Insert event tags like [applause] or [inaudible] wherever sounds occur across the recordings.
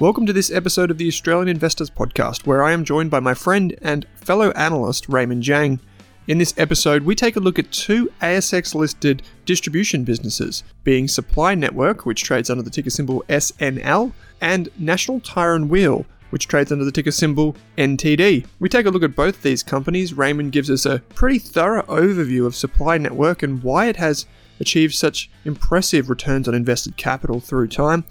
Welcome to this episode of the Australian Investors Podcast, where I am joined by my friend and fellow analyst Raymond Jang. In this episode, we take a look at two ASX listed distribution businesses, being Supply Network, which trades under the ticker symbol SNL, and National Tire and Wheel, which trades under the ticker symbol NTD. We take a look at both these companies. Raymond gives us a pretty thorough overview of Supply Network and why it has achieved such impressive returns on invested capital through time.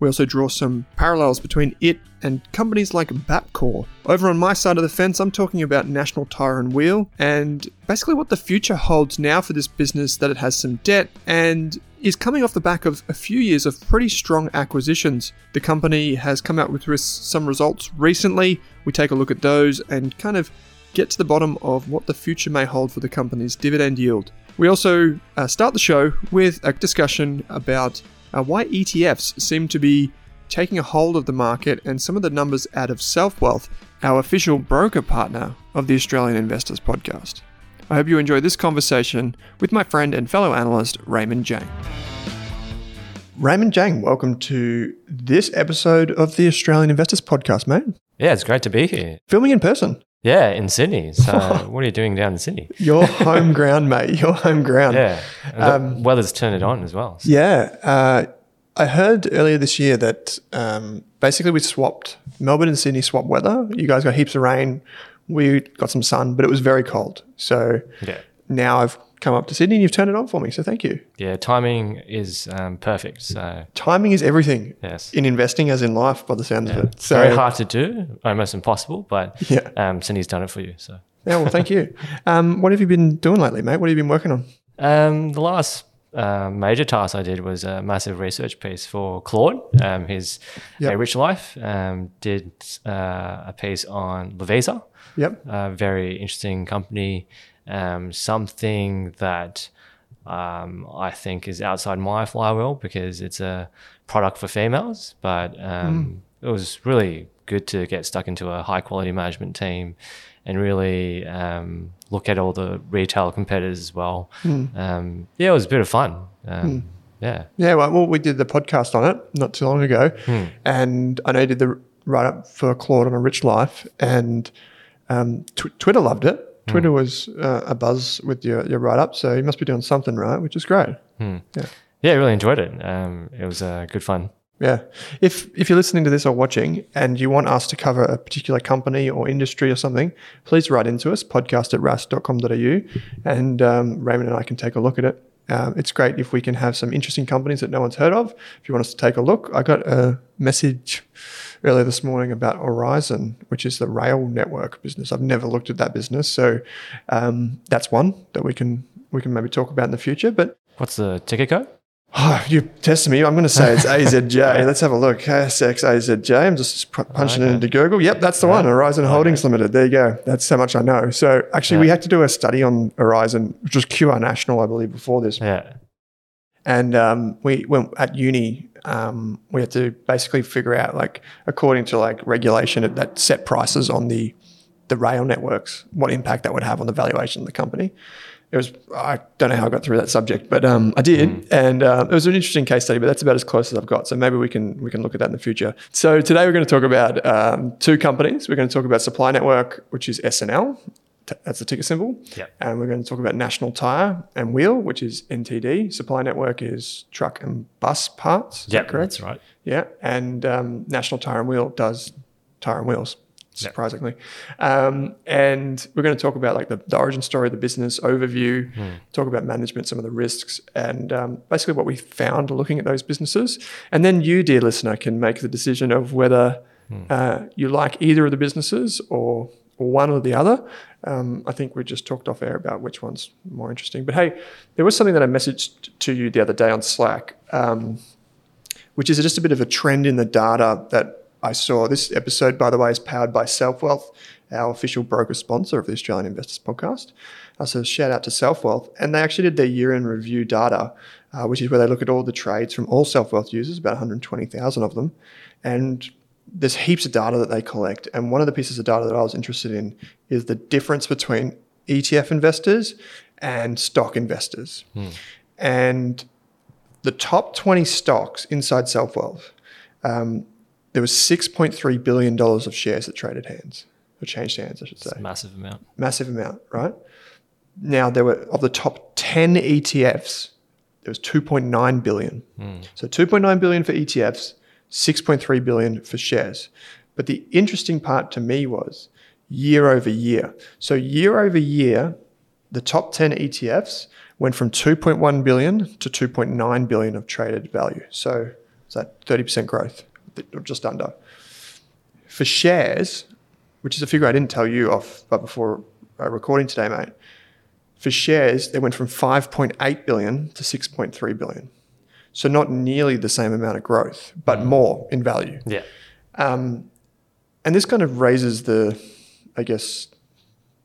We also draw some parallels between it and companies like Bapcor. Over on my side of the fence, I'm talking about National Tire and Wheel and basically what the future holds now for this business that it has some debt and is coming off the back of a few years of pretty strong acquisitions. The company has come out with some results recently. We take a look at those and kind of get to the bottom of what the future may hold for the company's dividend yield. We also uh, start the show with a discussion about uh, why ETFs seem to be taking a hold of the market and some of the numbers out of Self Wealth, our official broker partner of the Australian Investors Podcast. I hope you enjoy this conversation with my friend and fellow analyst, Raymond Jang. Raymond Jang, welcome to this episode of the Australian Investors Podcast, mate. Yeah, it's great to be here. Filming in person. Yeah, in Sydney. So, [laughs] what are you doing down in Sydney? Your home ground, mate. Your home ground. Yeah. Um, weather's turned it on as well. So. Yeah. Uh, I heard earlier this year that um, basically we swapped Melbourne and Sydney swapped weather. You guys got heaps of rain. We got some sun, but it was very cold. So yeah. now I've come up to Sydney and you've turned it on for me. So thank you. Yeah, timing is um, perfect. So timing is everything. Yes. In investing, as in life, by the sounds yeah. of it. So very hard to do, almost impossible. But [laughs] yeah, um, Sydney's done it for you. So yeah, well, thank you. [laughs] Um, what have you been doing lately, mate? What have you been working on? Um, the last uh, major task I did was a massive research piece for Claude, um, his yep. A Rich Life. Um, did uh, a piece on Lovisa. Yep. A very interesting company um, something that um, I think is outside my flywheel because it's a product for females. But um, mm. it was really good to get stuck into a high quality management team and really um, look at all the retail competitors as well. Mm. yeah, it was a bit of fun. Mm. Yeah. Yeah. Well, well, we did the podcast on it not too long ago, hmm. and I know you did the write up for Claude on a Rich Life, and um, tw- Twitter loved it. Twitter mm. was uh, a buzz with your, your write up, so you must be doing something right, which is great. Mm. Yeah, yeah, I really enjoyed it. Um, it was uh, good fun. Yeah, if if you're listening to this or watching and you want us to cover a particular company or industry or something, please write into us podcast at rask.com.au, and um, Raymond and I can take a look at it. Um, it's great if we can have some interesting companies that no one's heard of. If you want us to take a look, I got a message earlier this morning about Aurizon, which is the rail network business. I've never looked at that business, so um, that's one that we can we can maybe talk about in the future. But what's the ticket code? Oh, you're testing me. I'm going to say it's [laughs] AZJ. Let's have a look. ASX AZJ. I'm just punching okay. it into Google. Yep, that's the yeah. one. Okay. Holdings Limited. There you go. That's how much I know. So actually, yeah. we had to do a study on Aurizon, which was QR National, I believe, before this. Yeah. And um, we went at uni um, we had to basically figure out like according to like regulation that set prices on the the rail networks, what impact that would have on the valuation of the company. It was I don't know how I got through that subject, but um, I did, and uh, it was an interesting case study. But that's about as close as I've got. So maybe we can we can look at that in the future. So today we're going to talk about um, two companies. We're going to talk about Supply Network, which is SNL. T- That's the ticker symbol. Yep. And we're going to talk about National Tire and Wheel, which is NTD. Supply Network is truck and bus parts. Yeah, that correct? that's right. Yeah, and um, National Tire and Wheel does tire and wheels, surprisingly. Um, and we're going to talk about like the, the origin story of the business overview, talk about management, some of the risks, and um, basically what we found looking at those businesses. And then you, dear listener, can make the decision of whether uh, you like either of the businesses or, or one or the other. Um, I think we just talked off air about which one's more interesting. But hey, there was something that I messaged to you the other day on Slack. Um, which is just a bit of a trend in the data that I saw. This episode, by the way, is powered by SelfWealth, our official broker sponsor of the Australian Investors Podcast. Uh, so shout out to SelfWealth. And they actually did their year-end review data, uh, which is where they look at all the trades from all SelfWealth users, about 120,000 of them. And there's heaps of data that they collect. And one of the pieces of data that I was interested in is the difference between ETF investors and stock investors. And the top 20 stocks inside Self Wealth, um, there was $6.3 billion of shares that traded hands, or changed hands, I should say. It's a massive amount. Massive amount, right? Now, there were, of the top 10 ETFs, there was 2.9 billion. So 2.9 billion for ETFs, 6.3 billion for shares. But the interesting part to me was year over year. So year over year, the top 10 ETFs went from 2.1 billion to 2.9 billion of traded value. So is that 30% growth, just under. For shares, which is a figure I didn't tell you off but before uh, recording today, mate. For shares, they went from 5.8 billion to 6.3 billion. So not nearly the same amount of growth, but more in value. Yeah. Um, and this kind of raises the, I guess,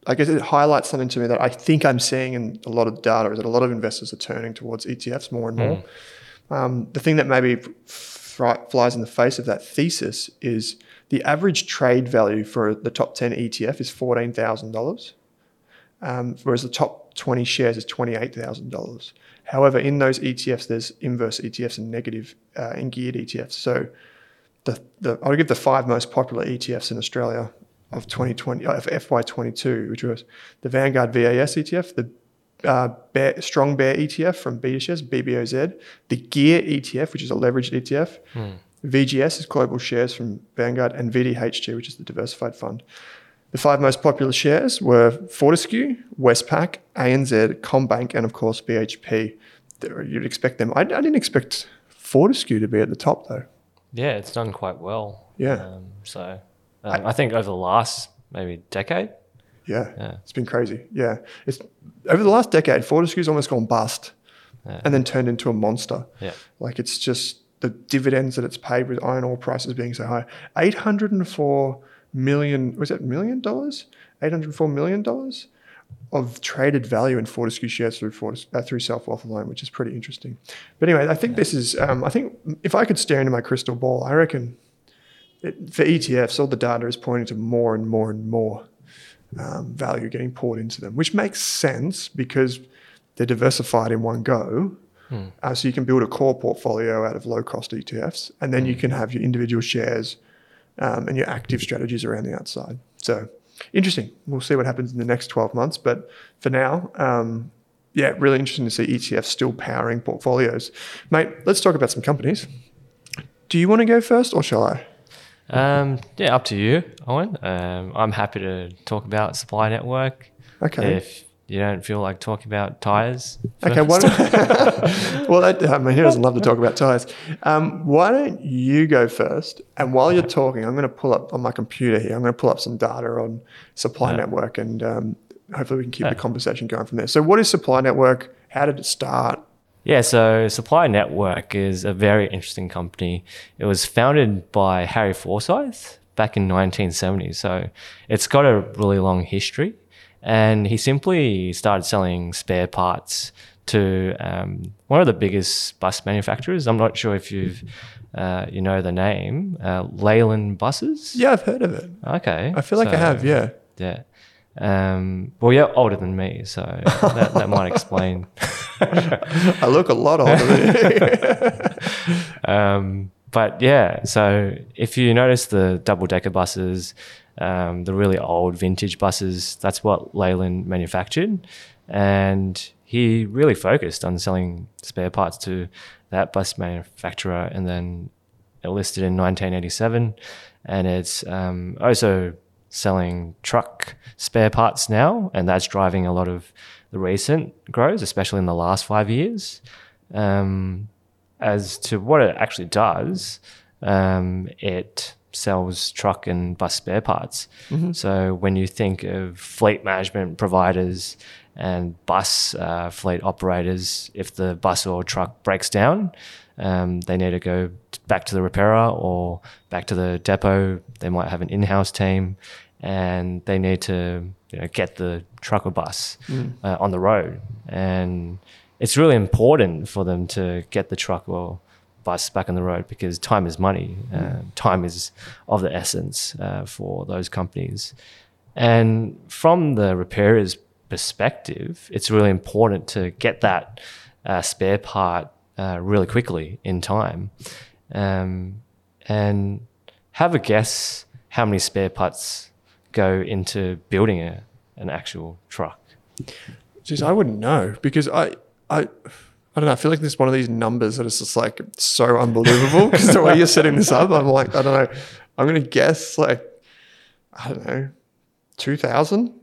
I guess it highlights something to me that I think I'm seeing in a lot of data is that a lot of investors are turning towards ETFs more and more. Um, the thing that maybe flies in the face of that thesis is the average trade value for the top 10 ETF is $14,000, um, whereas the top 20 shares is $28,000. However, in those ETFs, there's inverse ETFs and negative uh, and geared ETFs. So the, the I'll give the five most popular ETFs in Australia of 2020 of FY22, which was the Vanguard VAS ETF, the uh, Bear, Strong Bear ETF from BetaShares, BBOZ, the Gear ETF, which is a leveraged ETF, VGS is global shares from Vanguard, and VDHG, which is the diversified fund. The five most popular shares were Fortescue, Westpac, ANZ, CommBank, and of course BHP. You'd expect them. I, I didn't expect Fortescue to be at the top though. Yeah, it's done quite well. Yeah. Um, so um, I, think over the last maybe decade, Yeah, Yeah. it's been crazy. Yeah, it's over the last decade, Fortescue's almost gone bust, Yeah. and then turned into a monster. yeah, Like it's just the dividends that it's paid with iron ore prices being so high. Eight hundred and four million was that million dollars? Eight hundred four million dollars of traded value in Fortescue shares through uh, through Self Wealth alone, which is pretty interesting. But anyway, I think this is. Um, I think if I could stare into my crystal ball, I reckon it, for ETFs, all the data is pointing to more and more and more um, value getting poured into them, which makes sense because they're diversified in one go. Uh, so you can build a core portfolio out of low cost ETFs, and then you can have your individual shares um, and your active strategies around the outside. So interesting. We'll see what happens in the next 12 months. But for now, um, yeah, really interesting to see ETFs still powering portfolios. Mate, let's talk about some companies. Do you want to go first or shall I? um, yeah. Up to you, Owen. Um, I'm happy to talk about Supply Network. Okay. If you don't feel like talking about tires, Okay, why don't, [laughs] [laughs] well, that, I mean, who doesn't love to talk about tires? Um, why don't you go first? And while you're talking, I'm going to pull up on my computer here. I'm going to pull up some data on Supply Network, and um, hopefully we can keep the conversation going from there. So, what is Supply Network? How did it start? Yeah, so Supply Network is a very interesting company. It was founded by Harry Forsyth back in 1970. So it's got a really long history. And he simply started selling spare parts to um, one of the biggest bus manufacturers. I'm not sure if you've, uh, you know the name, uh, Leyland Buses. Yeah, I've heard of it. Okay. I feel like I have. Yeah. Yeah. Um, well, you're older than me, so that, that might explain. [laughs] I look a lot older than you. [laughs] um, but yeah, so if you notice the double decker buses, um, the really old vintage buses, that's what Leyland manufactured. And he really focused on selling spare parts to that bus manufacturer and then it listed in 1987 and it's um, also selling truck spare parts now. And that's driving a lot of the recent growth especially in the last five years. Um, as to what it actually does um, it sells truck and bus spare parts mm-hmm. so when you think of fleet management providers and bus uh, fleet operators, if the bus or truck breaks down, um, they need to go back to the repairer or back to the depot. They might have an in-house team, and they need to you know, get the truck or bus mm. uh, on the road. And it's really important for them to get the truck or bus back on the road because time is money. Uh, mm. time is of the essence uh, for those companies. And from the repairers' perspective, it's really important to get that uh, spare part uh, really quickly in time. Um, and have a guess how many spare parts go into building a, an actual truck. Jeez, I wouldn't know because I, I, I don't know. I feel like this is one of these numbers that is just like so unbelievable because the way you're setting this up, I'm like, I don't know. I'm going to guess like, I don't know, 2000?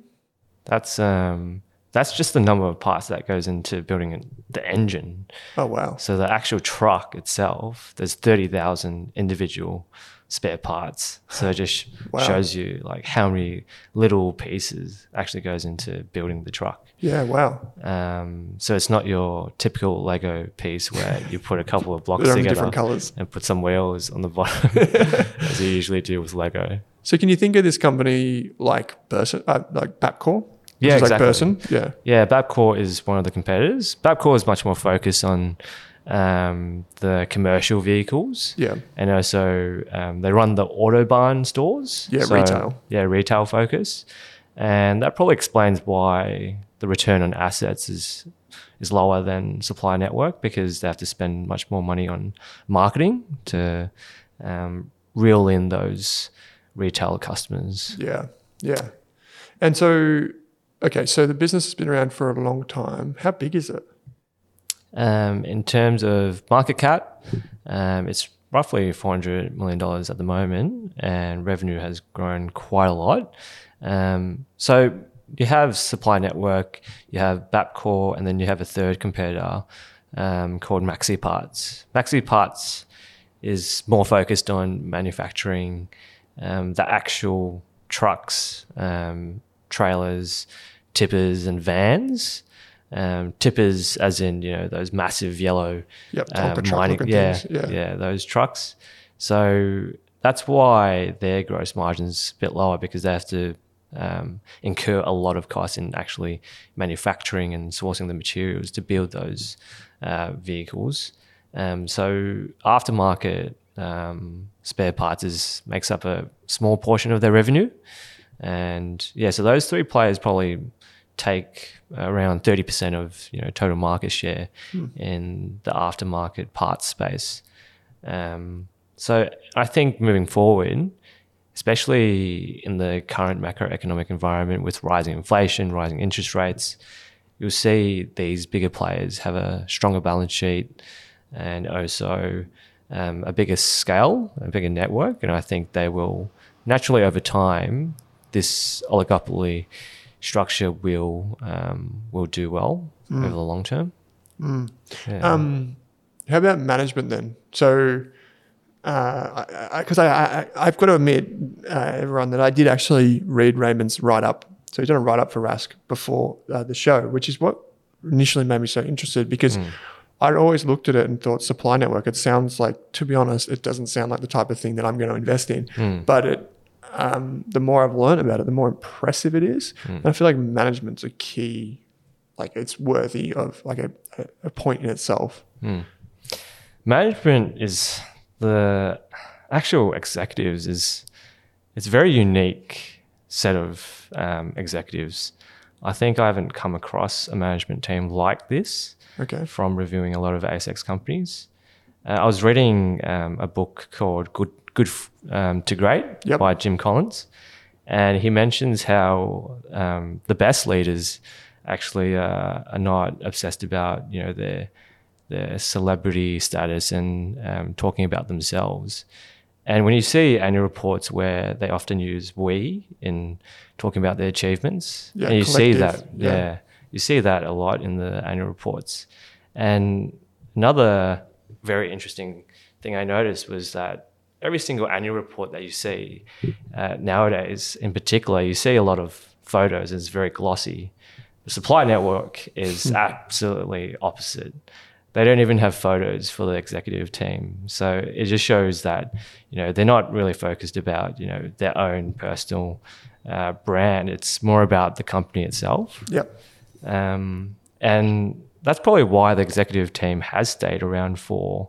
That's um, that's just the number of parts that goes into building the engine. Oh wow! So the actual truck itself, there's thirty thousand individual spare parts. So it just wow. shows you like how many little pieces actually goes into building the truck. Yeah, wow. Um, so it's not your typical Lego piece where you put a couple of [laughs] blocks together and put some wheels on the bottom, [laughs] as you usually do with Lego. So can you think of this company like Burson, uh, like Bapcor? Yeah, exactly. Like Burson? Yeah. Yeah, Bapcor is one of the competitors. Bapcor is much more focused on um, the commercial vehicles. Yeah. And also um, they run the Autobarn stores. Yeah, so, retail. Yeah, retail focus. And that probably explains why the return on assets is is lower than supply network because they have to spend much more money on marketing to um, reel in those retail customers. Yeah, yeah. And so, okay, so the business has been around for a long time. How big is it? Um, in terms of market cap, um, it's roughly $400 million at the moment, and revenue has grown quite a lot. Um, so you have Supply Network, you have Bapcor, and then you have a third competitor um, called Maxi Parts. Maxi Parts is more focused on manufacturing um, the actual trucks, um, trailers, tippers, and vans. Um, tippers, as in you know those massive yellow, yep, um, mining, yeah, yeah, yeah, those trucks. So that's why their gross margins a bit lower because they have to um, incur a lot of costs in actually manufacturing and sourcing the materials to build those uh, vehicles. Um, so aftermarket um, spare parts is makes up a small portion of their revenue, and yeah, so those three players probably take around 30% of you know total market share hmm. in the aftermarket parts space. Um, so I think moving forward, especially in the current macroeconomic environment with rising inflation, rising interest rates, you'll see these bigger players have a stronger balance sheet and also um, a bigger scale, a bigger network, and I think they will naturally over time this oligopoly structure will um, will do well mm. over the long term. Mm. Yeah. Um, how about management then? So, because uh, I, I, I, have got to admit, uh, everyone, that I did actually read Raymond's write up. So he's done a write up for Rask before uh, the show, which is what initially made me so interested because. Mm. I'd always looked at it and thought supply network. It sounds like, to be honest, it doesn't sound like the type of thing that I'm going to invest in. Mm. But it um, the more I've learned about it, the more impressive it is. Mm. And I feel like management's a key, like it's worthy of like a, a point in itself. Mm. Management is the actual executives is it's very unique set of um, executives. I think I haven't come across a management team like this Okay. from reviewing a lot of ASX companies. Uh, I was reading um, a book called Good Good um, to Great Yep. by Jim Collins, and he mentions how um, the best leaders actually uh, are not obsessed about you know their their celebrity status and um, talking about themselves. And when you see annual reports where they often use we in talking about their achievements, Yeah, and you see that, yeah. yeah, you see that a lot in the annual reports. And another very interesting thing I noticed was that every single annual report that you see uh, nowadays, in particular, you see a lot of photos. It's very glossy. The supply network is absolutely opposite. They don't even have photos for the executive team, so it just shows that you know they're not really focused about you know their own personal uh, brand. It's more about the company itself. Yep. Um, and that's probably why the executive team has stayed around for,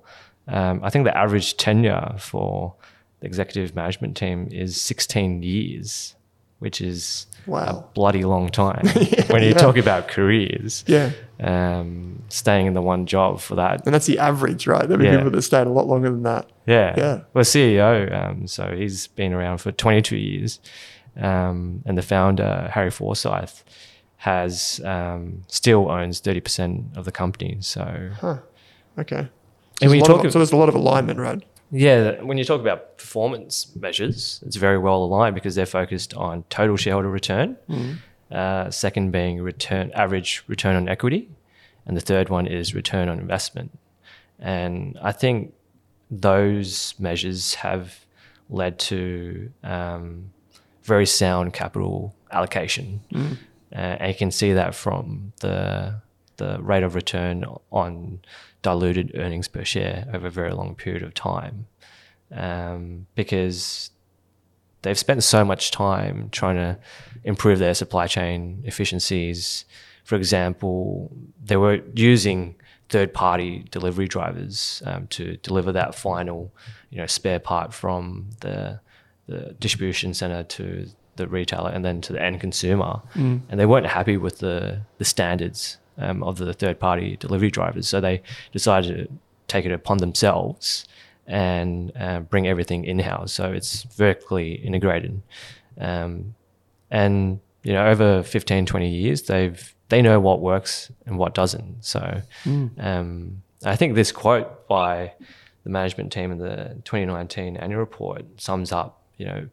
um, I think the average tenure for the executive management team is 16 years, which is a bloody long time [laughs] when you yeah. talk about careers. Yeah. Um, staying in the one job for that. And that's the average, right? There'll be Yeah. people that stayed a lot longer than that. Yeah. Yeah. Well, CEO, um, so he's been around for 22 years. Um, and the founder, Harry Forsyth, has um, still owns 30% of the company. So, Huh. Okay. And So when you there's a lot talk of- so there's a lot of alignment, right? yeah, when you talk about performance measures, it's very well aligned because they're focused on total shareholder return. Uh, second being return average return on equity, and the third one is return on investment. And I think those measures have led to um, very sound capital allocation, uh, and you can see that from the the rate of return on diluted earnings per share over a very long period of time, um, because they've spent so much time trying to improve their supply chain efficiencies. For example, they were using third-party delivery drivers um, to deliver that final, you know, spare part from the the distribution center to the retailer and then to the end consumer. And they weren't happy with the the standards um, of the third-party delivery drivers, so they decided to take it upon themselves and uh, bring everything in-house. So it's vertically integrated. Um, and you know, over 15, 20 years, they've they know what works and what doesn't. So um, I think this quote by the management team in the 2019 annual report sums up, you know,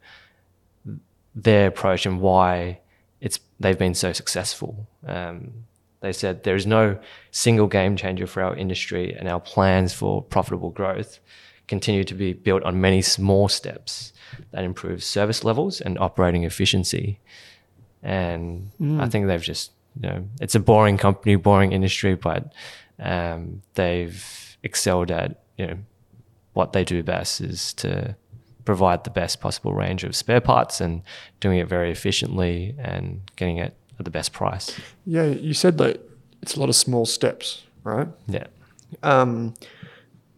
their approach and why it's they've been so successful. Um, they said there is no single game changer for our industry, and our plans for profitable growth continue to be built on many small steps that improve service levels and operating efficiency. And I think they've just, you know, it's a boring company, boring industry, but um, they've excelled at, you know, what they do best is to provide the best possible range of spare parts and doing it very efficiently and getting it at the best price. Yeah, you said that it's a lot of small steps, right? Yeah. Um,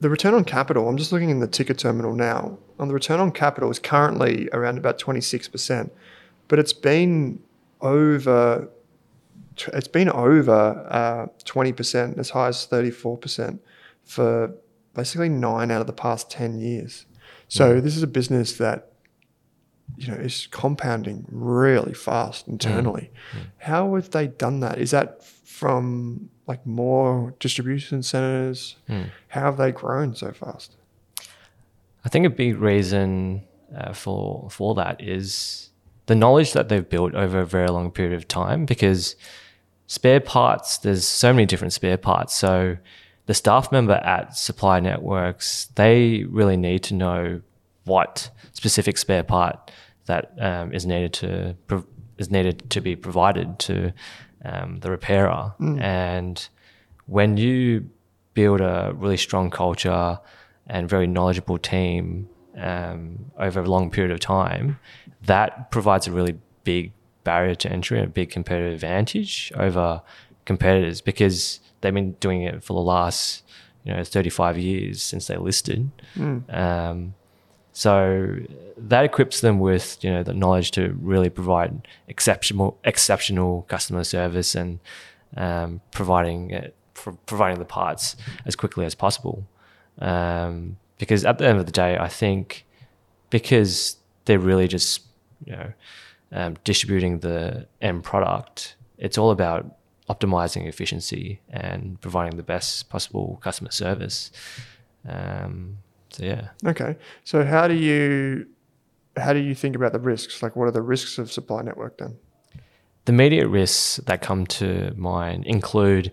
the return on capital, I'm just looking in the ticker terminal now. On the return on capital is currently around about 26%, but it's been over it's been over uh, 20%, as high as 34% for basically nine out of the past 10 years. So this is a business that you know is compounding really fast mm. internally. Mm. How have they done that? Is that from like more distribution centers? Mm. How have they grown so fast? I think a big reason uh, for for that is the knowledge that they've built over a very long period of time. Because spare parts, there's so many different spare parts. So the staff member at Supply Networks, they really need to know what specific spare part that um, is needed to prov- is needed to be provided to um, the repairer. And when you build a really strong culture and very knowledgeable team um, over a long period of time, that provides a really big barrier to entry and a big competitive advantage over competitors because they've been doing it for the last you know 35 years since they listed. Um, So that equips them with you know the knowledge to really provide exceptional exceptional customer service and um, providing it, pro- providing the parts as quickly as possible. Um, because at the end of the day, I think because they're really just you know um, distributing the end product, it's all about optimizing efficiency and providing the best possible customer service. Um, so yeah. Okay. So how do you how do you think about the risks? Like, what are the risks of supply network then? The immediate risks that come to mind include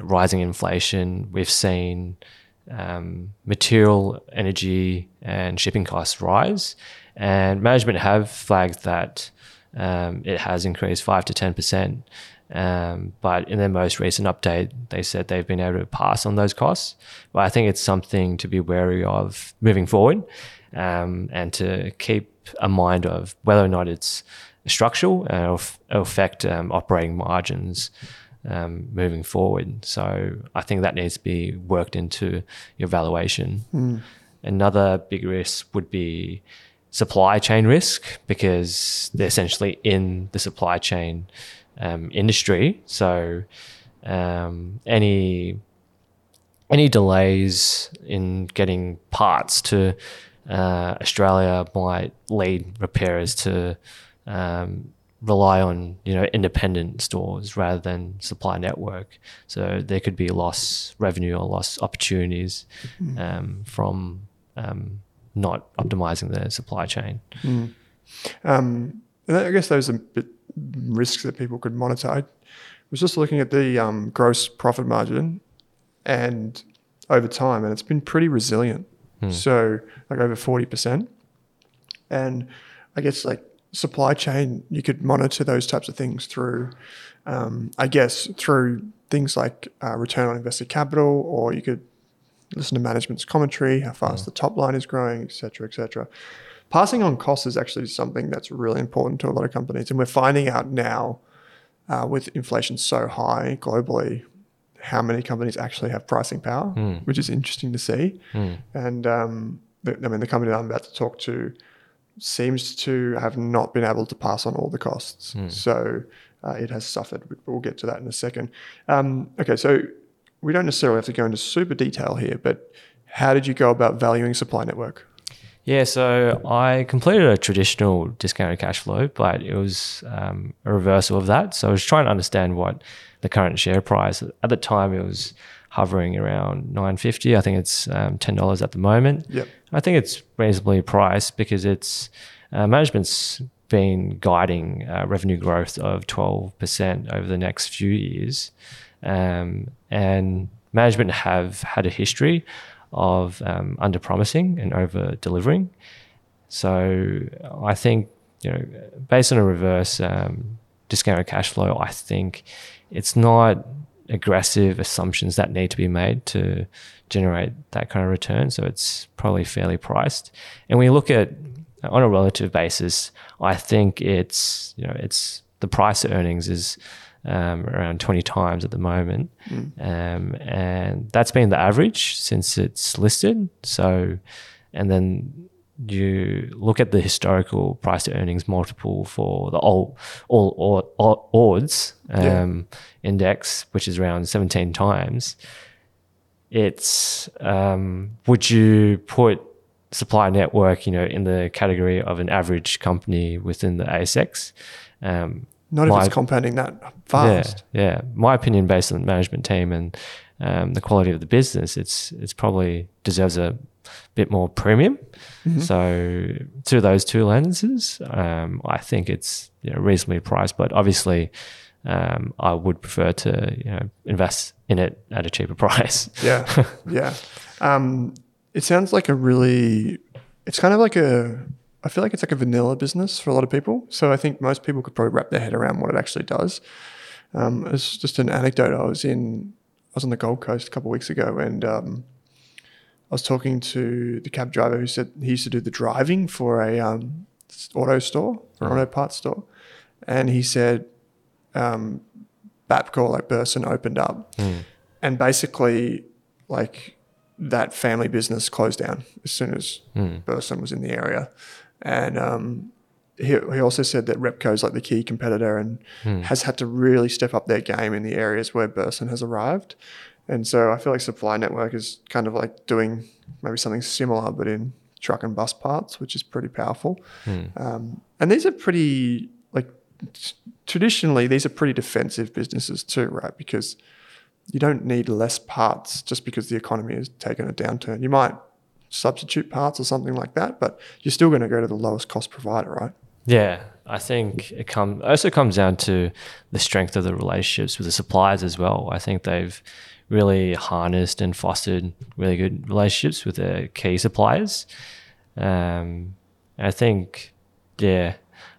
rising inflation. We've seen um, material, energy, and shipping costs rise, and management have flagged that um, it has increased five to ten percent. Um, but in their most recent update, they said they've been able to pass on those costs. But I think it's something to be wary of moving forward, um, and to keep a mind of whether or not it's structural and it'll, it'll affect um, operating margins um, moving forward. So I think that needs to be worked into your valuation. Mm. Another big risk would be supply chain risk because they're essentially in the supply chain um, industry. So um, any any delays in getting parts to uh, Australia might lead repairers to um, rely on you know independent stores rather than supply network. So there could be loss revenue or loss opportunities Hmm. um, from um, not optimizing the supply chain. Mm. Um, and I guess those are bit risks that people could monitor. I was just looking at the um, gross profit margin, and over time, and it's been pretty resilient. So like over forty percent, and I guess like supply chain, you could monitor those types of things through, um, I guess, through things like uh, return on invested capital, or you could listen to management's commentary, how fast the top line is growing, et cetera, et cetera. Passing on costs is actually something that's really important to a lot of companies. And we're finding out now uh, with inflation so high globally, how many companies actually have pricing power, which is interesting to see. And um, I mean, the company that I'm about to talk to seems to have not been able to pass on all the costs. So uh, it has suffered. We'll get to that in a second. Um, okay, so we don't necessarily have to go into super detail here, but how did you go about valuing supply network? Yeah, so I completed a traditional discounted cash flow, but it was um, a reversal of that. So I was trying to understand what the current share price at the time it was hovering around 950. I think it's um, ten dollars at the moment. Yep. I think it's reasonably priced because it's uh, management's been guiding uh, revenue growth of 12% over the next few years, um, and management have had a history of um, under promising and over delivering. So I think you know, based on a reverse um, discounted cash flow, I think it's not aggressive assumptions that need to be made to generate that kind of return. So it's probably fairly priced. And when you look at on a relative basis, I think it's you know it's the price to earnings is um, around 20 times at the moment. Um, and that's been the average since it's listed. So, and then you look at the historical price to earnings multiple for the all, all, all, All Ords um, index, which is around 17 times. It's, um, would you put supply network, you know, in the category of an average company within the ASX? Um, Not if My- it's compounding that fast. yeah, yeah. My opinion, based on the management team and um, the quality of the business, it's it's probably deserves a bit more premium. So through those two lenses, um, I think it's you know, reasonably priced. But obviously, um, I would prefer to you know invest in it at a cheaper [laughs] price. Yeah, yeah. [laughs] Um, it sounds like a really. It's kind of like a. I feel like it's like a vanilla business for a lot of people. So I think most people could probably wrap their head around what it actually does. Um, it's just an anecdote. I was in. I was on the Gold Coast a couple of weeks ago, and um, I was talking to the cab driver who said he used to do the driving for a um, auto store, or auto parts store, and he said um, Bapcor like Burson opened up, and basically like that family business closed down as soon as Burson was in the area, and um, he, he also said that Repco is like the key competitor and has had to really step up their game in the areas where Burson has arrived. And so I feel like Supply Network is kind of like doing maybe something similar, but in truck and bus parts, which is pretty powerful. Um, and these are pretty like t- traditionally these are pretty defensive businesses too, right? Because you don't need less parts just because the economy has taken a downturn. You might substitute parts or something like that, but you're still going to go to the lowest cost provider, right? Yeah, I think it come also comes down to the strength of the relationships with the suppliers as well. I think they've really harnessed and fostered really good relationships with their key suppliers. Um, I think, yeah,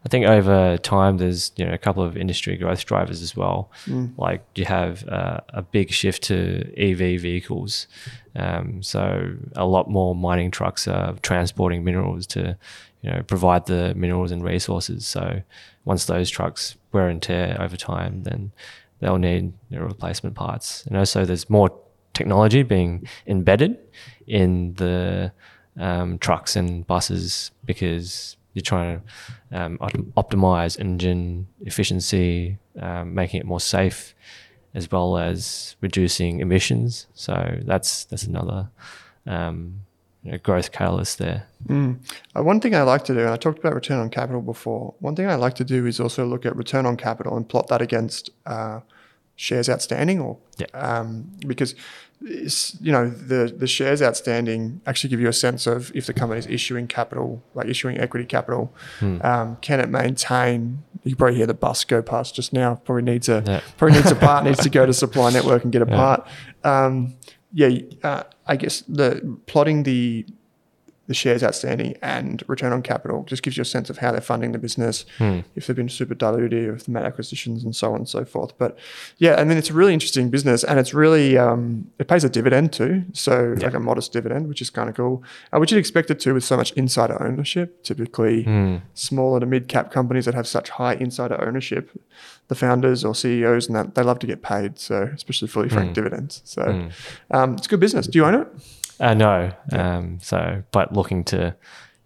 I think over time there's you know a couple of industry growth drivers as well. Like you have uh, a big shift to EV vehicles, um, so a lot more mining trucks are transporting minerals to you know provide the minerals and resources. So once those trucks wear and tear over time, then they'll need you know, replacement parts. And also there's more technology being embedded in the um, trucks and buses because you're trying to um, optimize engine efficiency, um, making it more safe, as well as reducing emissions. So that's that's another um, you know, growth catalyst there. Uh, one thing I like to do, and I talked about return on capital before. One thing I like to do is also look at return on capital and plot that against uh, shares outstanding, or Yeah. um, because you know the the shares outstanding actually give you a sense of if the company is issuing capital, like issuing equity capital. Um, can it maintain? You probably hear the bus go past just now. Probably needs a Yeah. probably needs a part. needs to go to [laughs] supply network and get a part. Um, yeah, uh, I guess the plotting the the shares outstanding and return on capital just gives you a sense of how they're funding the business, if they've been super dilutive, if they made acquisitions, and so on and so forth. But yeah, I mean, it's a really interesting business, and it's really um, it pays a dividend too, so like a modest dividend, which is kind of cool, uh, which you'd expect it to with so much insider ownership. Typically, smaller to mid cap companies that have such high insider ownership, the founders or CEOs and that they love to get paid, so especially fully franked dividends. So um, it's good business. Do you own it? Uh, no, um, so but looking to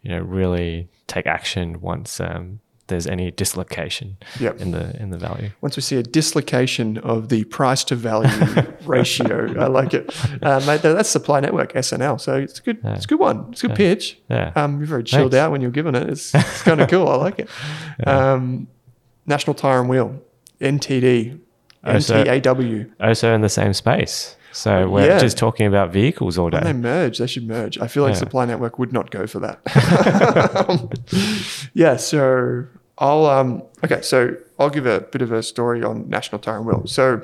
you know really take action once um, there's any dislocation Yep. in the in the value. once we see a dislocation of the price to value [laughs] ratio. I like it, uh, mate. That's Supply Network SNL, so it's a good, it's a good one. It's a good pitch. Yeah. Um, you're very chilled Thanks. out when you're giving it. It's, [laughs] it's kind of cool. I like it. Um, National Tire and Wheel, NTD, Oh, so- NTAW. Also in the same space. So we're Yeah. just talking about vehicles all When they merge, they should merge. I feel like Yeah. Supply Network would not go for that. [laughs] [laughs] Yeah, so I'll um okay, so I'll give a bit of a story on National Tire and Wheel. So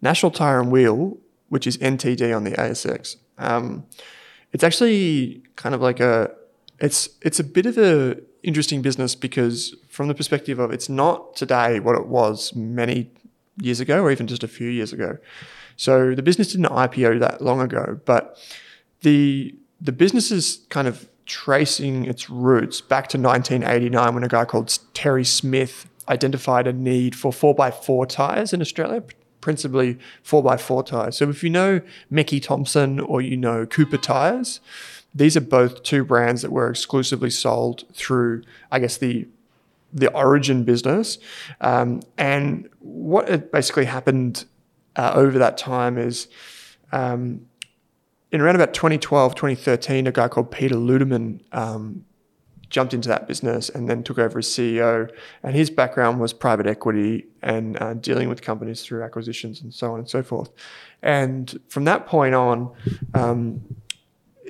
National Tire and Wheel, which is NTD on the ASX, um, it's actually kind of like a it's it's a bit of a interesting business because from the perspective of it's not today what it was many years ago or even just a few years ago. So the business didn't IPO that long ago, but the the business is kind of tracing its roots back to 1989 when a guy called Terry Smith identified a need for 4x4 tires in Australia, principally 4x4 tires. So if you know Mickey Thompson or you know Cooper tires, these are both two brands that were exclusively sold through, I guess, the the origin business. Um, and what basically happened uh, over that time is um, in around about 2012, 2013, a guy called Peter Ludemann um, jumped into that business and then took over as CEO. And his background was private equity and uh, dealing with companies through acquisitions and so on and so forth. And from that point on, um,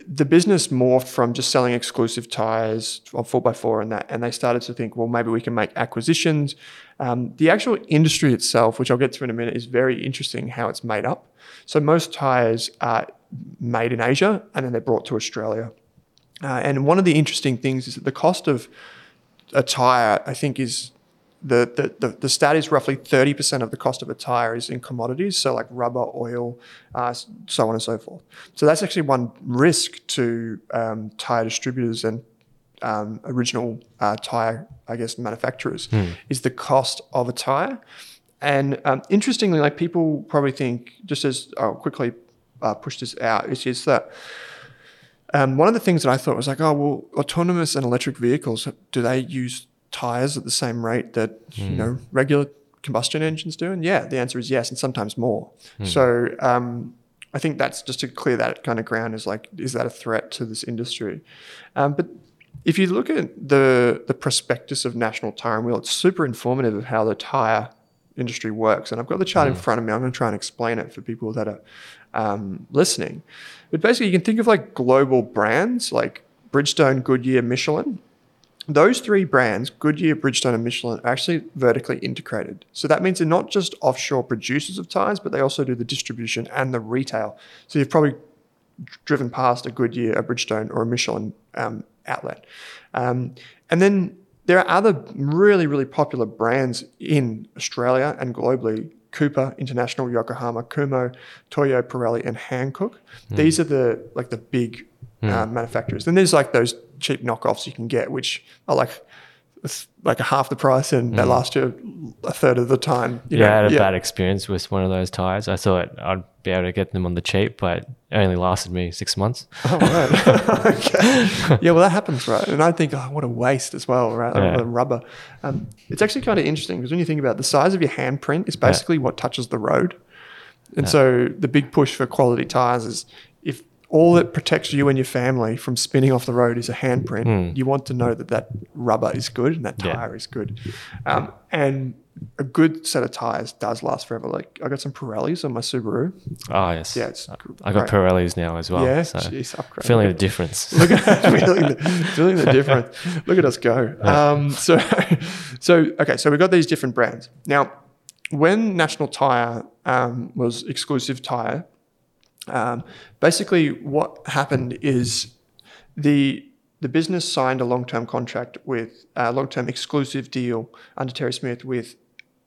the business morphed from just selling exclusive tires of 4x4 and that, and they started to think, well, maybe we can make acquisitions. Um, the actual industry itself, which I'll get to in a minute, is very interesting how it's made up. So most tires are made in Asia and then they're brought to Australia. Uh, and one of the interesting things is that the cost of a tire, I think, is the, the, the, the stat is roughly 30% of the cost of a tire is in commodities, so like rubber, oil, uh, so on and so forth. So that's actually one risk to um, tire distributors and um, original uh, tire, I guess, manufacturers is the cost of a tire. And um, interestingly, like people probably think, just as I'll quickly, uh, pushed this out is just that um, one of the things that I thought was like, oh well, autonomous and electric vehicles do they use tires at the same rate that you know regular combustion engines do? And yeah, the answer is yes, and sometimes more. So um, I think that's just to clear that kind of ground is like, is that a threat to this industry? Um, but if you look at the the prospectus of National Tire and Wheel, it's super informative of how the tire industry works. And I've got the chart in front of me. I'm going to try and explain it for people that are um, listening. But basically, you can think of like global brands like Bridgestone, Goodyear, Michelin. Those three brands, Goodyear, Bridgestone, and Michelin, are actually vertically integrated. So that means they're not just offshore producers of tires, but they also do the distribution and the retail. So you've probably driven past a Goodyear, a Bridgestone, or a Michelin um, outlet. Um, and then there are other really, really popular brands in Australia and globally. Cooper International, Yokohama, Kumho, Toyo, Pirelli, and Hankook. These are the like the big uh, manufacturers. Then there's like those cheap knockoffs you can get, which are like like a half the price and they last you a third of the time. You yeah, know? I had a bad experience with one of those tires. I thought I'd be able to get them on the cheap, but it only lasted me six months. [laughs] Oh, right. [laughs] okay. Yeah, well, that happens, right? And I think, oh, what a waste as well, right? Yeah. Rubber. Um, it's actually kind of interesting because when you think about it, the size of your handprint is basically what touches the road. And so the big push for quality tires is all that protects you and your family from spinning off the road is a handprint, you want to know that that rubber is good and that Yeah. tire is good. Um, and a good set of tires does last forever. Like I got some Pirellis on my Subaru. Oh, yes. Yeah, it's I got great. Pirellis now as well. Yeah, so jeez, upgrade. feeling the difference. [laughs] Look at [laughs] feeling the, feeling the difference. Look at us go. Um, so, [laughs] so okay, so we've got these different brands now. When National Tire um, was exclusive tire, um, basically what happened is the the business signed a long term contract with a long term exclusive deal under Terry Smith with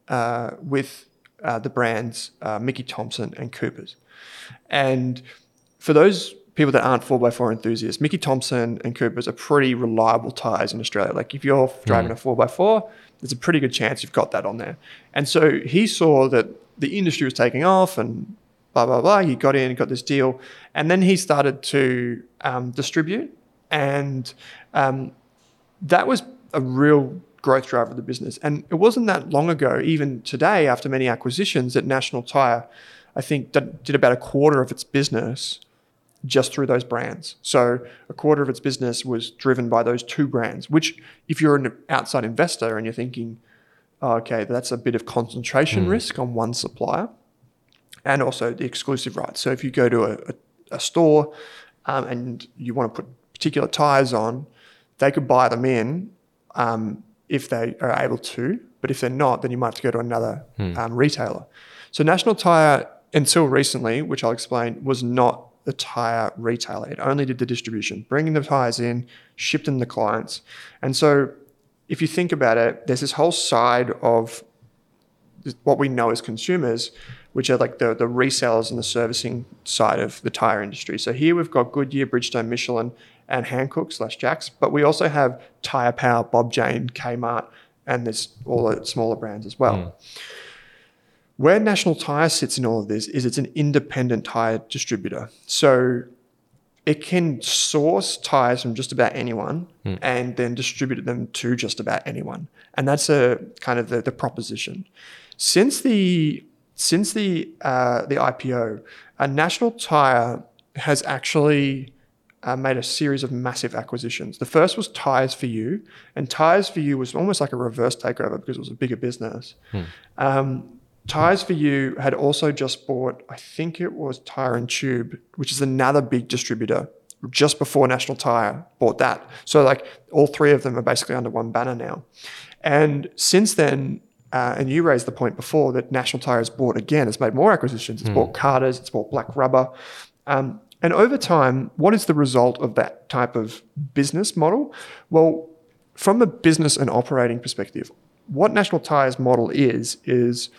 uh, with uh, the brands uh, Mickey Thompson and Coopers, and for those people that aren't 4x4 enthusiasts, Mickey Thompson and Coopers are pretty reliable tires in Australia. Like if you're driving a 4x4, there's a pretty good chance you've got that on there. And so he saw that the industry was taking off and blah, blah, blah. He got in, got this deal. And then he started to um, distribute. And um, that was a real growth driver of the business. And it wasn't that long ago, even today, after many acquisitions, that National Tire, I think, did about a quarter of its business just through those brands. So a quarter of its business was driven by those two brands, which if you're an outside investor and you're thinking, oh, okay, that's a bit of concentration risk on one supplier and also the exclusive rights. So if you go to a, a, a store um, and you want to put particular tires on, they could buy them in um, if they are able to. But if they're not, then you might have to go to another um, retailer. So National Tire, until recently, which I'll explain, was not a tire retailer. It only did the distribution, bringing the tires in, shipped them to clients. And so if you think about it, there's this whole side of what we know as consumers, which are like the, the resellers and the servicing side of the tire industry. So here we've got Goodyear, Bridgestone, Michelin, and Hankook slash JAX, but we also have Tire Power, Bob Jane, Kmart, and there's all the smaller brands as well. Hmm. Where National Tire sits in all of this is it's an independent tire distributor. So it can source tires from just about anyone hmm. and then distribute them to just about anyone. And that's a kind of the, the proposition. Since the since the uh, the IPO, a National Tire has actually uh, made a series of massive acquisitions. The first was Tires for You, and Tires for You was almost like a reverse takeover because it was a bigger business. Um, Tires for You had also just bought, I think it was Tire and Tube, which is another big distributor. Just before National Tire bought that, so like all three of them are basically under one banner now. And since then, uh, and you raised the point before that National Tire has bought again, has made more acquisitions. It's bought Carter's, it's bought Black Rubber. Um, and over time, what is the result of that type of business model? Well, from a business and operating perspective, what National Tire's model is, is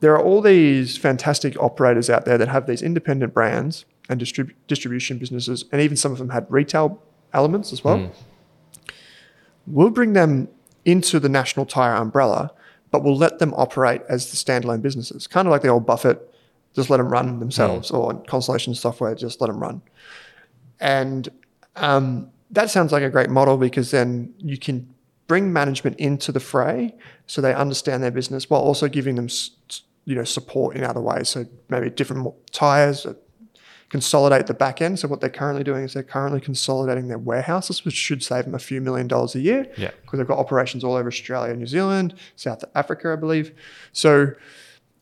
there are all these fantastic operators out there that have these independent brands and distrib- distribution businesses, and even some of them had retail elements as well. We'll bring them into the National Tire umbrella, but we'll let them operate as the standalone businesses, kind of like the old Buffett just let them run themselves, or Constellation software, just let them run. And um, that sounds like a great model because then you can bring management into the fray so they understand their business while also giving them you know support in other ways. So maybe different tires uh, consolidate the back end so what they're currently doing is they're currently consolidating their warehouses which should save them a few million dollars a year Yeah. because they've got operations all over australia new zealand south africa i believe so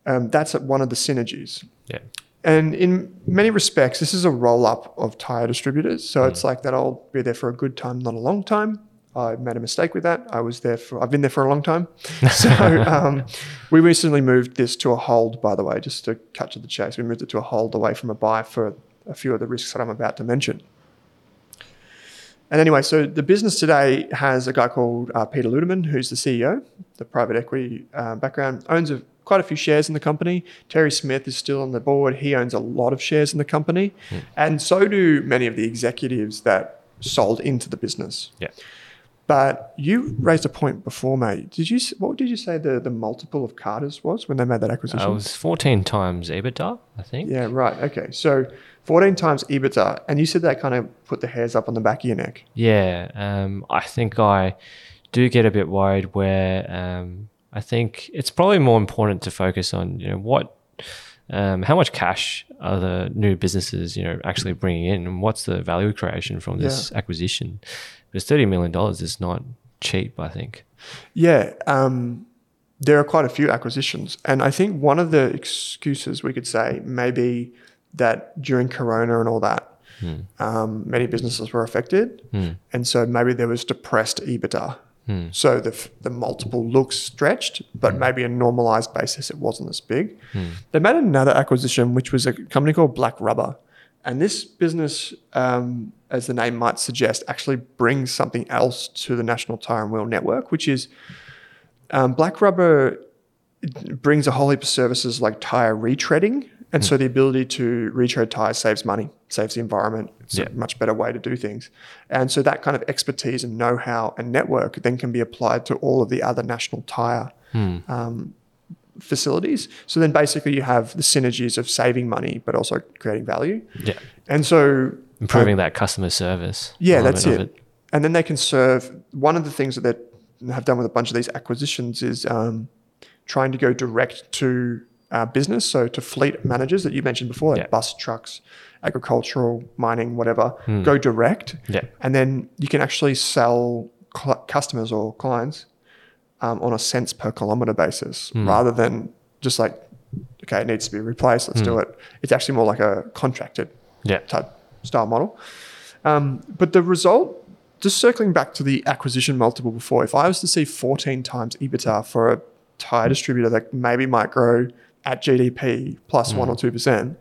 um, that's one of the synergies Yeah. and in many respects, this is a roll up of tire distributors. So it's like that I'll be there for a good time, not a long time. I made a mistake with that. I was there for, I've been there for a long time. [laughs] So um, we recently moved this to a hold, by the way, just to cut to the chase. We moved it to a hold away from a buy for a few of the risks that I'm about to mention. And anyway, so the business today has a guy called uh, Peter Ludemann, who's the CEO, the private equity uh, background, owns a, quite a few shares in the company. Terry Smith is still on the board. He owns a lot of shares in the company. And so do many of the executives that sold into the business. Yeah. But you raised a point before, mate. Did you? What did you say the, the multiple of Carter's was when they made that acquisition? It was 14 times EBITDA, I think. yeah, right. Okay, so fourteen times EBITDA, and you said that kind of put the hairs up on the back of your neck. Yeah, um, I think I do get a bit worried where um, I think it's probably more important to focus on, you know, what, um, how much cash are the new businesses, you know, actually bringing in, and what's the value creation from this acquisition? Because thirty million dollars is not cheap, I think. Yeah, um, there are quite a few acquisitions, and I think one of the excuses we could say may be that during Corona and all that, um, many businesses were affected, and so maybe there was depressed EBITDA. So the f- the multiple looks stretched, but maybe a normalized basis it wasn't as big. They made another acquisition, which was a company called Black Rubber, and this business, um, as the name might suggest, actually brings something else to the National Tire and Wheel Network, which is um, Black Rubber brings a whole heap of services like tire retreading. And so the ability to retread tires saves money, saves the environment. It's Yeah. a much better way to do things. And so that kind of expertise and know how and network then can be applied to all of the other national tire um, facilities. So then basically you have the synergies of saving money, but also creating value. Yeah, And so improving that customer service. yeah, that's of it. And then they can serve. One of the things that they have done with a bunch of these acquisitions is um, trying to go direct to uh, business, so to fleet managers that you mentioned before, like Yeah. bus, trucks, agricultural, mining, whatever. Go direct, Yeah. and then you can actually sell cl- customers or clients um, on a cents per kilometer basis, rather than just like, okay, it needs to be replaced, let's do it. It's actually more like a contracted Yeah. type style model. Um, but the result, just circling back to the acquisition multiple before, if I was to see 14 times EBITDA for a tire distributor that maybe might grow at GDP plus one or two percent,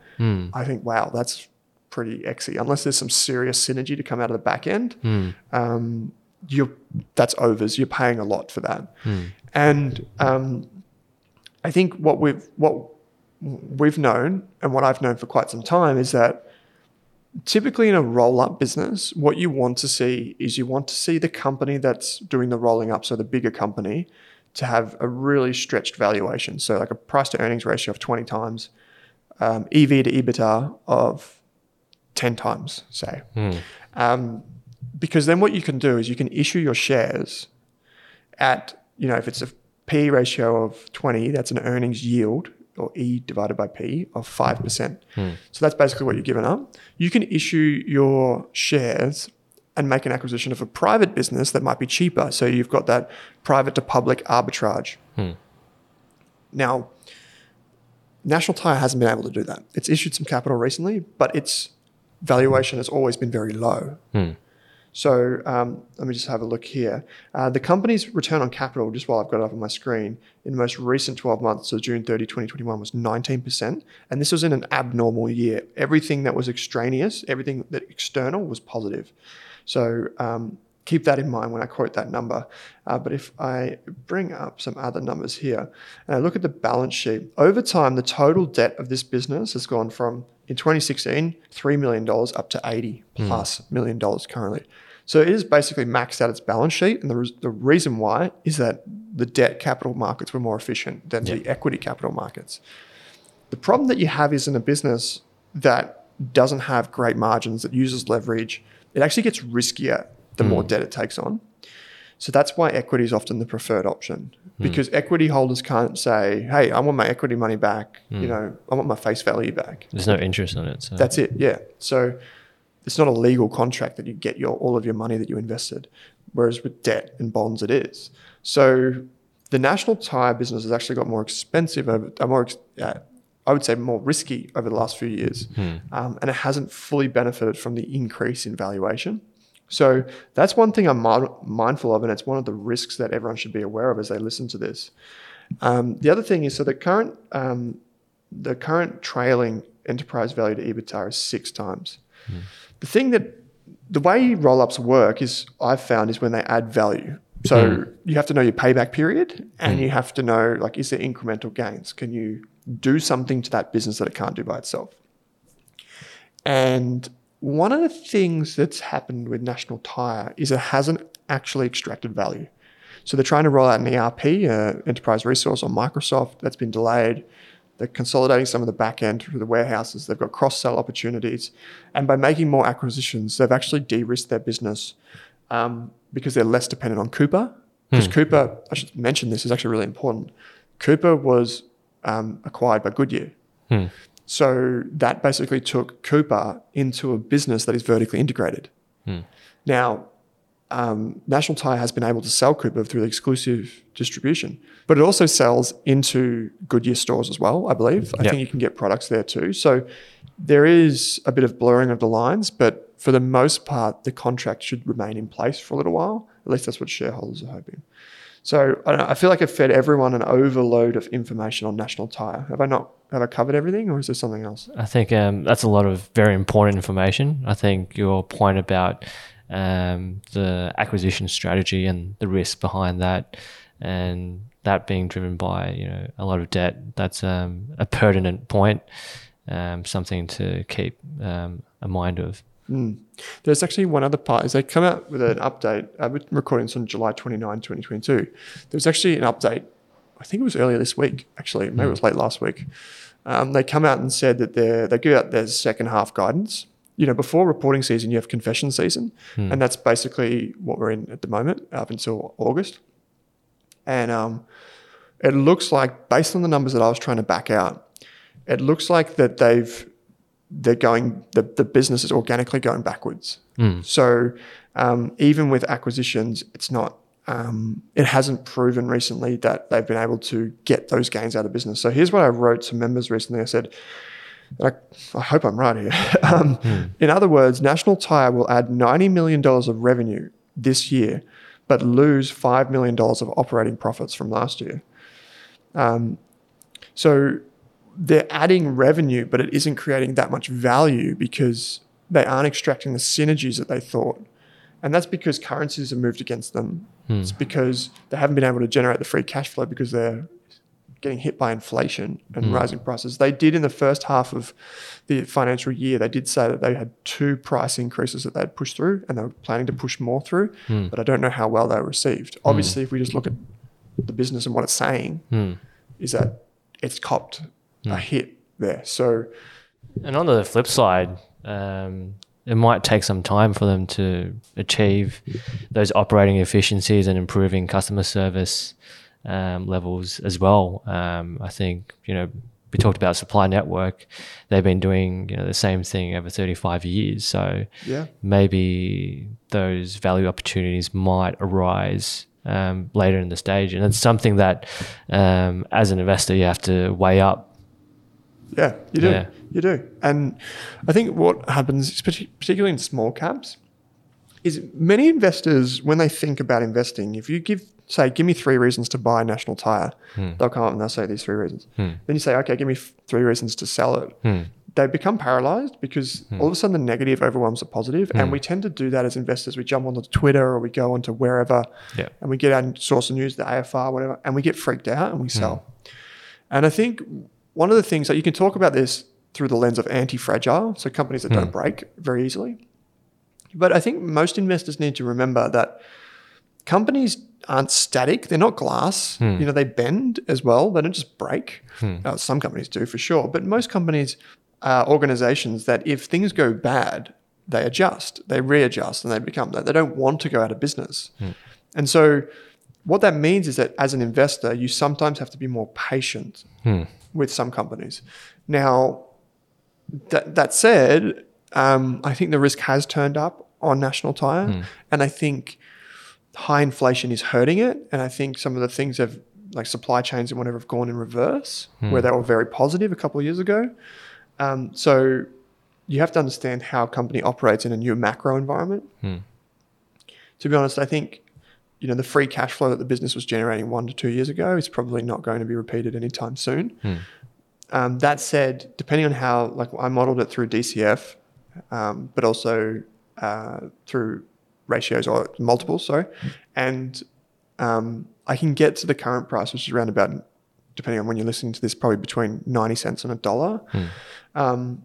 I think wow, that's pretty exy. Unless there's some serious synergy to come out of the back end, um, you're that's overs. You're paying a lot for that, and um, I think what we've what we've known and what I've known for quite some time is that typically in a roll up business, what you want to see is you want to see the company that's doing the rolling up, so the bigger company, to have a really stretched valuation. So, like a price to earnings ratio of 20 times, um, EV to EBITDA of 10 times, say. Um, because then what you can do is you can issue your shares at, you know, if it's a P ratio of 20, that's an earnings yield or E divided by P of 5%. So that's basically what you're giving up. You can issue your shares and make an acquisition of a private business that might be cheaper. So you've got that private to public arbitrage. Now, National Tire hasn't been able to do that. It's issued some capital recently, but its valuation has always been very low. So um, let me just have a look here. Uh, the company's return on capital, just while I've got it up on my screen, in the most recent 12 months, so June 30, 2021, was 19%. And this was in an abnormal year. Everything that was extraneous, everything that external was positive. So um, keep that in mind when I quote that number. Uh, but if I bring up some other numbers here and I look at the balance sheet, over time, the total debt of this business has gone from in 2016, $3 million up to 80 plus million dollars currently. So it is basically maxed out its balance sheet. And the, re- the reason why is that the debt capital markets were more efficient than the equity capital markets. the problem that you have is in a business that doesn't have great margins, that uses leverage, it actually gets riskier the more debt it takes on. So that's why equity is often the preferred option because equity holders can't say, "Hey, I want my equity money back. You know, I want my face value back." There's no interest on it. So That's it. Yeah. So it's not a legal contract that you get your all of your money that you invested, whereas with debt and bonds it is. So the national tire business has actually got more expensive over, uh, more, ex- uh, I would say more risky over the last few years, um, and it hasn't fully benefited from the increase in valuation. So that's one thing I'm mi- mindful of, and it's one of the risks that everyone should be aware of as they listen to this. Um, the other thing is, so the current um, the current trailing enterprise value to EBITDA is six times. The thing that the way roll ups work is I've found is when they add value. So you have to know your payback period and you have to know like is there incremental gains? Can you do something to that business that it can't do by itself? And one of the things that's happened with National Tire is it hasn't actually extracted value. So they're trying to roll out an ERP, uh, enterprise resource on Microsoft. That's been delayed. They're consolidating some of the back end through the warehouses. They've got cross sell opportunities. And by making more acquisitions, they've actually de risked their business um, because they're less dependent on Cooper. Because Cooper, I should mention this, is actually really important. Cooper was um, acquired by Goodyear. So that basically took Cooper into a business that is vertically integrated. Now, um, National Tire has been able to sell Cooper through the exclusive distribution, but it also sells into Goodyear stores as well, I believe. I Yep. think you can get products there too. So there is a bit of blurring of the lines, but for the most part, the contract should remain in place for a little while. At least that's what shareholders are hoping. So I, I feel like I've fed everyone an overload of information on National Tire. Have I not? Have I covered everything, or is there something else? I think um, that's a lot of very important information. I think your point about um, the acquisition strategy and the risk behind that, and that being driven by you know a lot of debt, that's um, a pertinent point, um, something to keep um, a mind of. There's actually one other part is they come out with an update. Uh, we're recording this on July 29, 2022. There's actually an update. I think it was earlier this week, actually. Maybe it was late last week. Um, they come out and said that they they give out their second half guidance. You know, before reporting season, you have confession season, and that's basically what we're in at the moment up until August. And um, it looks like, based on the numbers that I was trying to back out, it looks like that they've they're going the, the business is organically going backwards. So um, even with acquisitions, it's not um, it hasn't proven recently that they've been able to get those gains out of business. So here's what I wrote to members recently. I said, I, I hope I'm right here. [laughs] um, In other words, National Tire will add $90 million of revenue this year, but lose $5 million of operating profits from last year. Um, so they're adding revenue, but it isn't creating that much value because they aren't extracting the synergies that they thought. And that's because currencies have moved against them. Hmm. It's because they haven't been able to generate the free cash flow because they're getting hit by inflation and hmm. rising prices. They did in the first half of the financial year, they did say that they had two price increases that they'd pushed through and they were planning to push more through, hmm. but I don't know how well they were received. Obviously, if we just look at the business and what it's saying, is that it's copped a hit there. So And on the flip side, um, it might take some time for them to achieve those operating efficiencies and improving customer service um, levels as well. Um, I think you know we talked about supply network; they've been doing you know the same thing over 35 years. So yeah, maybe those value opportunities might arise um, later in the stage, and it's something that um, as an investor you have to weigh up. Yeah, you do. Yeah. You do. And I think what happens, particularly in small caps, is many investors, when they think about investing, if you give, say, give me three reasons to buy National Tire, hmm. they'll come up and they'll say these three reasons. Hmm. Then you say, okay, give me f- three reasons to sell it. Hmm. They become paralyzed because all of a sudden the negative overwhelms the positive, And we tend to do that as investors. We jump onto Twitter or we go onto wherever Yeah. and we get our source of news, the AFR, whatever, and we get freaked out and we sell. And I think one of the things that you can talk about this through the lens of anti-fragile, so companies that don't hmm. break very easily. But I think most investors need to remember that companies aren't static. They're not glass. Hmm. You know, they bend as well. They don't just break. Hmm. Uh, some companies do for sure, but most companies are organizations that if things go bad, they adjust, they readjust, and they become that. They don't want to go out of business. And so, what that means is that as an investor, you sometimes have to be more patient with some companies. Now, that, that said, um, I think the risk has turned up on National Tire, and I think high inflation is hurting it. And I think some of the things have, like supply chains and whatever, have gone in reverse, where they were very positive a couple of years ago. Um, so you have to understand how a company operates in a new macro environment. To be honest, I think you know the free cash flow that the business was generating one to two years ago is probably not going to be repeated anytime soon. Um, that said, depending on how, like I modeled it through DCF, um, but also uh, through ratios or multiples, sorry, and um, I can get to the current price, which is around about, depending on when you're listening to this, probably between ninety cents and a dollar. Um,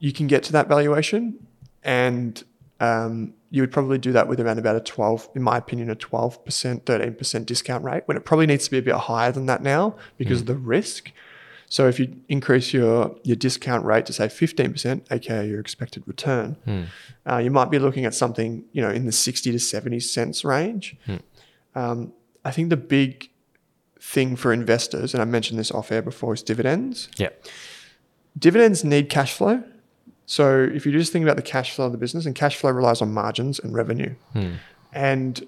you can get to that valuation, and um, you would probably do that with around about a 12, in my opinion, a 12%, 13% discount rate, when it probably needs to be a bit higher than that now because of the risk. So if you increase your, your discount rate to say 15%, aka your expected return, uh, you might be looking at something, you know, in the 60 to 70 cents range. Um, I think the big thing for investors, and I mentioned this off air before, is dividends Yeah. dividends need cash flow. So if you just think about the cash flow of the business, and cash flow relies on margins and revenue, and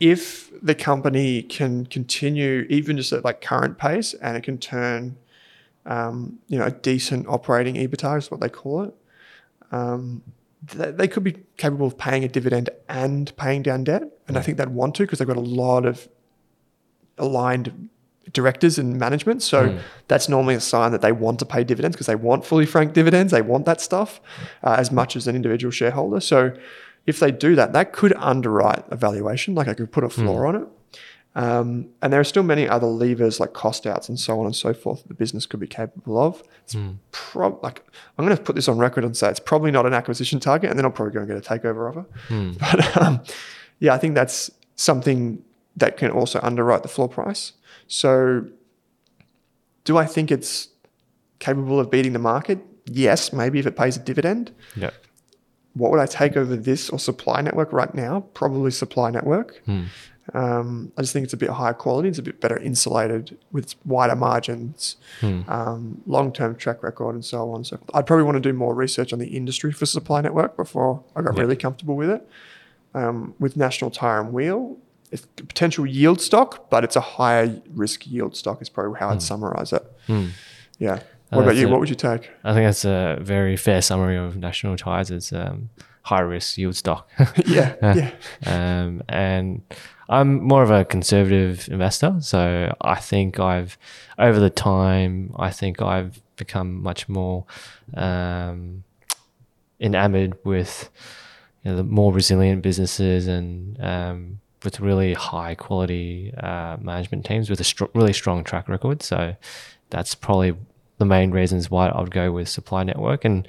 if the company can continue even just at like current pace, and it can turn, um, you know, a decent operating EBITDA is what they call it, um, th- they could be capable of paying a dividend and paying down debt, and I think they'd want to because they've got a lot of aligned directors and management. So that's normally a sign that they want to pay dividends because they want fully franked dividends. They want that stuff uh, as much as an individual shareholder. So if they do that, that could underwrite a valuation. Like I could put a floor on it. Um, and there are still many other levers like cost outs and so on and so forth that the business could be capable of. It's prob- like I'm going to put this on record and say it's probably not an acquisition target, and then I'll probably go and get a takeover offer. [laughs] But um, yeah, I think that's something that can also underwrite the floor price. So, do I think it's capable of beating the market? Yes, maybe if it pays a dividend. Yeah. What would I take over this or supply network right now? Probably supply network. Um, I just think it's a bit higher quality. It's a bit better insulated with wider margins, um, long-term track record, and so on. So I'd probably want to do more research on the industry for supply network before I got really comfortable with it. Um, with National Tire and Wheel, it's a potential yield stock, but it's a higher risk yield stock. Is probably how I'd summarize it. Yeah. Oh, What about you? it. What would you take? I think that's a very fair summary of National Tires. It's um, high risk yield stock. [laughs] [laughs] yeah, yeah, um, and I'm more of a conservative investor. So I think I've, over the time, I think I've become much more um, enamored with you know, the more resilient businesses and um, with really high quality uh, management teams with a str- really strong track record. So that's probably the main reasons why I would go with Supply Network. And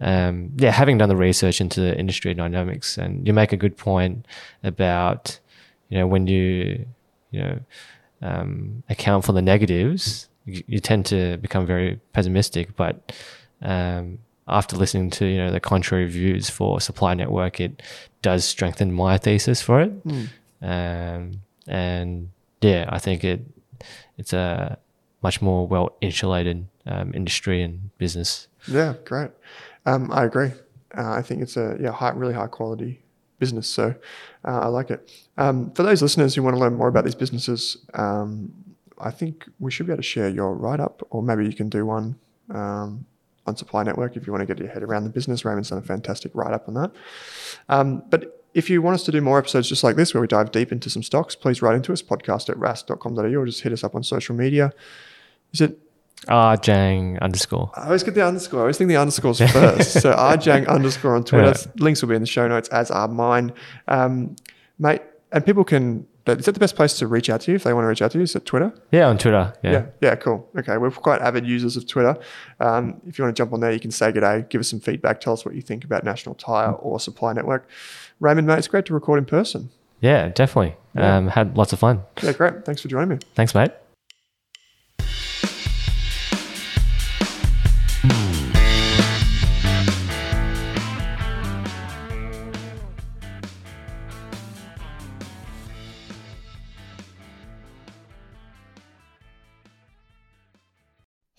um, yeah, having done the research into the industry dynamics, and you make a good point about you know when you you know um, account for the negatives, you, you tend to become very pessimistic. But um, after listening to you know the contrary views for Supply Network, it does strengthen my thesis for it. Um, and yeah, I think it it's a much more well insulated um, industry and business. yeah. Great. Um, I agree. Uh, I think it's a yeah high, really high quality business. So uh, I like it. Um, for those listeners who want to learn more about these businesses, um, I think we should be able to share your write up, or maybe you can do one um, on Supply Network if you want to get your head around the business. Raymond's done a fantastic write up on that. Um, but if you want us to do more episodes just like this, where we dive deep into some stocks, please write into us, podcast at rask.com.au, or just hit us up on social media. Is it Ah, Jang underscore. I always get the underscore. I always think the underscore's first. so [laughs] rjang underscore on Twitter. Yeah. Links will be in the show notes, as are mine. Um, mate, and people can, but is that the best place to reach out to you if they want to reach out to you? Is it Twitter? Yeah, on Twitter. Yeah. Yeah. Yeah, cool. Okay. We're quite avid users of Twitter. Um, if you want to jump on there, you can say good day, give us some feedback, tell us what you think about National Tire or Supply Network. Raymond, mate, it's great to record in person. Yeah, definitely. Yeah. Um, had lots of fun. Yeah, great. Thanks for joining me. Thanks, mate.